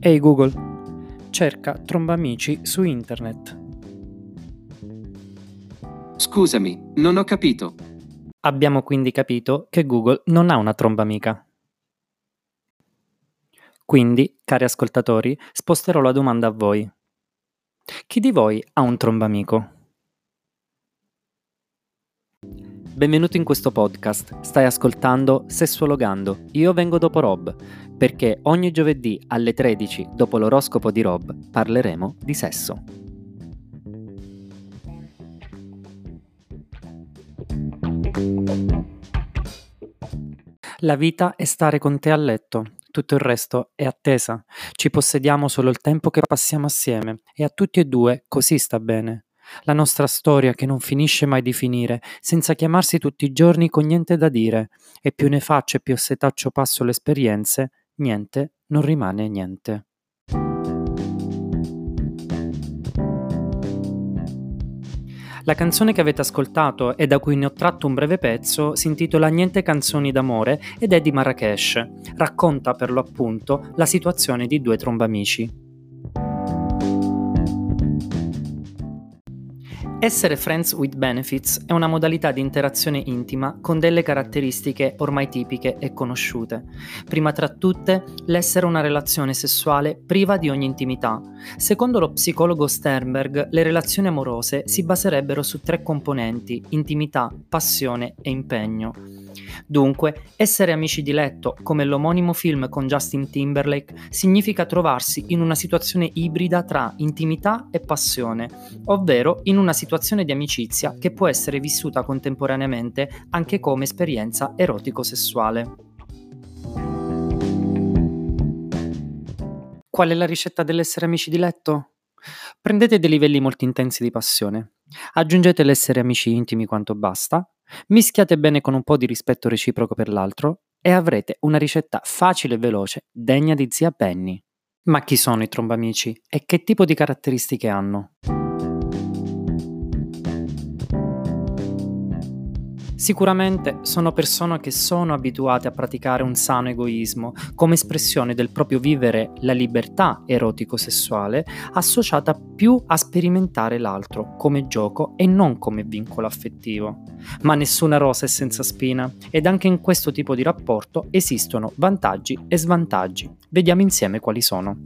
Ehi Google, cerca Trombamici su internet. Scusami, non ho capito. Abbiamo quindi capito che Google non ha una tromba amica. Quindi, cari ascoltatori, sposterò la domanda a voi. Chi di voi ha un trombamico? Benvenuto in questo podcast. Stai ascoltando Sessuologando. Io vengo dopo Rob, perché ogni giovedì alle 13, dopo l'oroscopo di Rob, parleremo di sesso. La vita è stare con te a letto, tutto il resto è attesa. Ci possediamo solo il tempo che passiamo assieme e a tutti e due così sta bene. La nostra storia che non finisce mai di finire, senza chiamarsi tutti i giorni con niente da dire, e più ne faccio e più setaccio passo le esperienze, niente non rimane niente. La canzone che avete ascoltato e da cui ne ho tratto un breve pezzo si intitola Niente canzoni d'amore ed è di Marrakesh. Racconta per lo appunto la situazione di due trombamici. Essere friends with benefits è una modalità di interazione intima con delle caratteristiche ormai tipiche e conosciute. Prima tra tutte, l'essere una relazione sessuale priva di ogni intimità. Secondo lo psicologo Sternberg, le relazioni amorose si baserebbero su tre componenti: intimità, passione e impegno. Dunque, essere amici di letto, come l'omonimo film con Justin Timberlake, significa trovarsi in una situazione ibrida tra intimità e passione, ovvero in una situazione di amicizia che può essere vissuta contemporaneamente anche come esperienza erotico-sessuale. Qual è la ricetta dell'essere amici di letto? Prendete dei livelli molto intensi di passione, aggiungete l'essere amici intimi quanto basta, Mischiate bene con un po' di rispetto reciproco per l'altro e avrete una ricetta facile e veloce, degna di zia Penny. Ma chi sono i trombamici e che tipo di caratteristiche hanno? Sicuramente sono persone che sono abituate a praticare un sano egoismo come espressione del proprio vivere la libertà erotico-sessuale associata più a sperimentare l'altro come gioco e non come vincolo affettivo. Ma nessuna rosa è senza spina ed anche in questo tipo di rapporto esistono vantaggi e svantaggi. Vediamo insieme quali sono.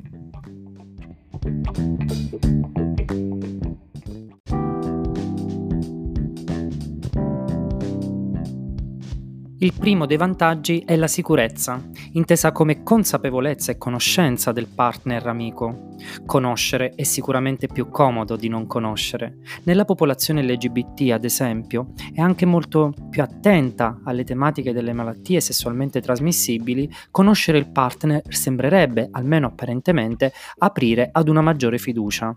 Il primo dei vantaggi è la sicurezza, intesa come consapevolezza e conoscenza del partner amico. Conoscere è sicuramente più comodo di non conoscere. Nella popolazione LGBT, ad esempio, è anche molto più attenta alle tematiche delle malattie sessualmente trasmissibili, conoscere il partner sembrerebbe, almeno apparentemente, aprire ad una maggiore fiducia.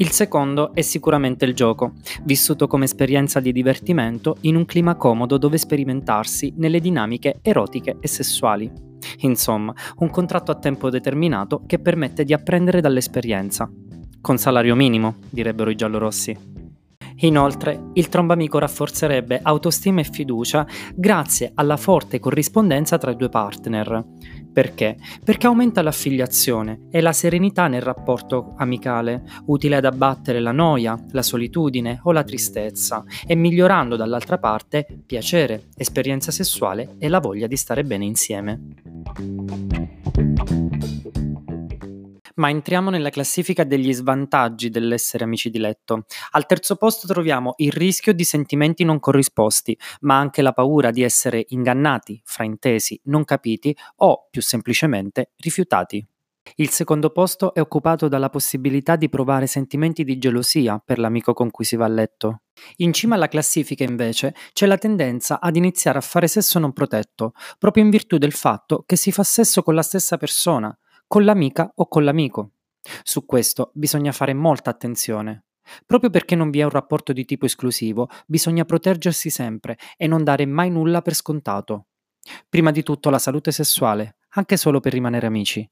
Il secondo è sicuramente il gioco, vissuto come esperienza di divertimento in un clima comodo dove sperimentarsi nelle dinamiche erotiche e sessuali. Insomma, un contratto a tempo determinato che permette di apprendere dall'esperienza. Con salario minimo, direbbero i giallorossi. Inoltre, il trombamico rafforzerebbe autostima e fiducia grazie alla forte corrispondenza tra i due partner. Perché? Perché aumenta l'affiliazione e la serenità nel rapporto amicale, utile ad abbattere la noia, la solitudine o la tristezza e migliorando dall'altra parte piacere, esperienza sessuale e la voglia di stare bene insieme. Ma entriamo nella classifica degli svantaggi dell'essere amici di letto. Al terzo posto troviamo il rischio di sentimenti non corrisposti, ma anche la paura di essere ingannati, fraintesi, non capiti o, più semplicemente, rifiutati. Il secondo posto è occupato dalla possibilità di provare sentimenti di gelosia per l'amico con cui si va a letto. In cima alla classifica, invece, c'è la tendenza ad iniziare a fare sesso non protetto, proprio in virtù del fatto che si fa sesso con la stessa persona, con l'amica o con l'amico. Su questo bisogna fare molta attenzione. Proprio perché non vi è un rapporto di tipo esclusivo, bisogna proteggersi sempre e non dare mai nulla per scontato. Prima di tutto la salute sessuale, anche solo per rimanere amici.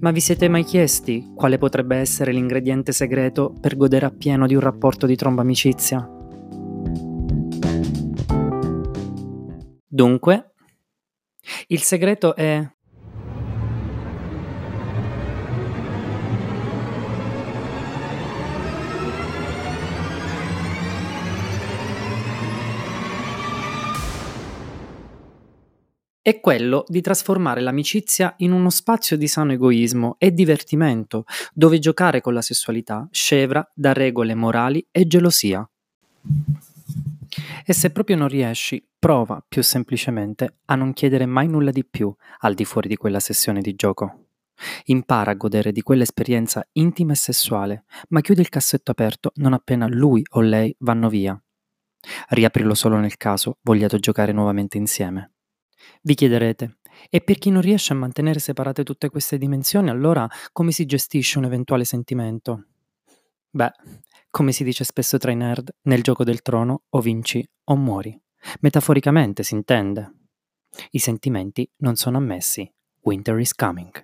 Ma vi siete mai chiesti quale potrebbe essere l'ingrediente segreto per godere appieno di un rapporto di tromba amicizia? Dunque, Il segreto è è quello di trasformare l'amicizia in uno spazio di sano egoismo e divertimento, dove giocare con la sessualità scevra da regole morali e gelosia. E se proprio non riesci, prova più semplicemente a non chiedere mai nulla di più al di fuori di quella sessione di gioco. Impara a godere di quell'esperienza intima e sessuale, ma chiudi il cassetto aperto non appena lui o lei vanno via. Riaprilo solo nel caso vogliate giocare nuovamente insieme. Vi chiederete, e per chi non riesce a mantenere separate tutte queste dimensioni, allora come si gestisce un eventuale sentimento? Beh, come si dice spesso tra i nerd, nel gioco del trono o vinci o muori. Metaforicamente si intende. I sentimenti non sono ammessi. Winter is coming.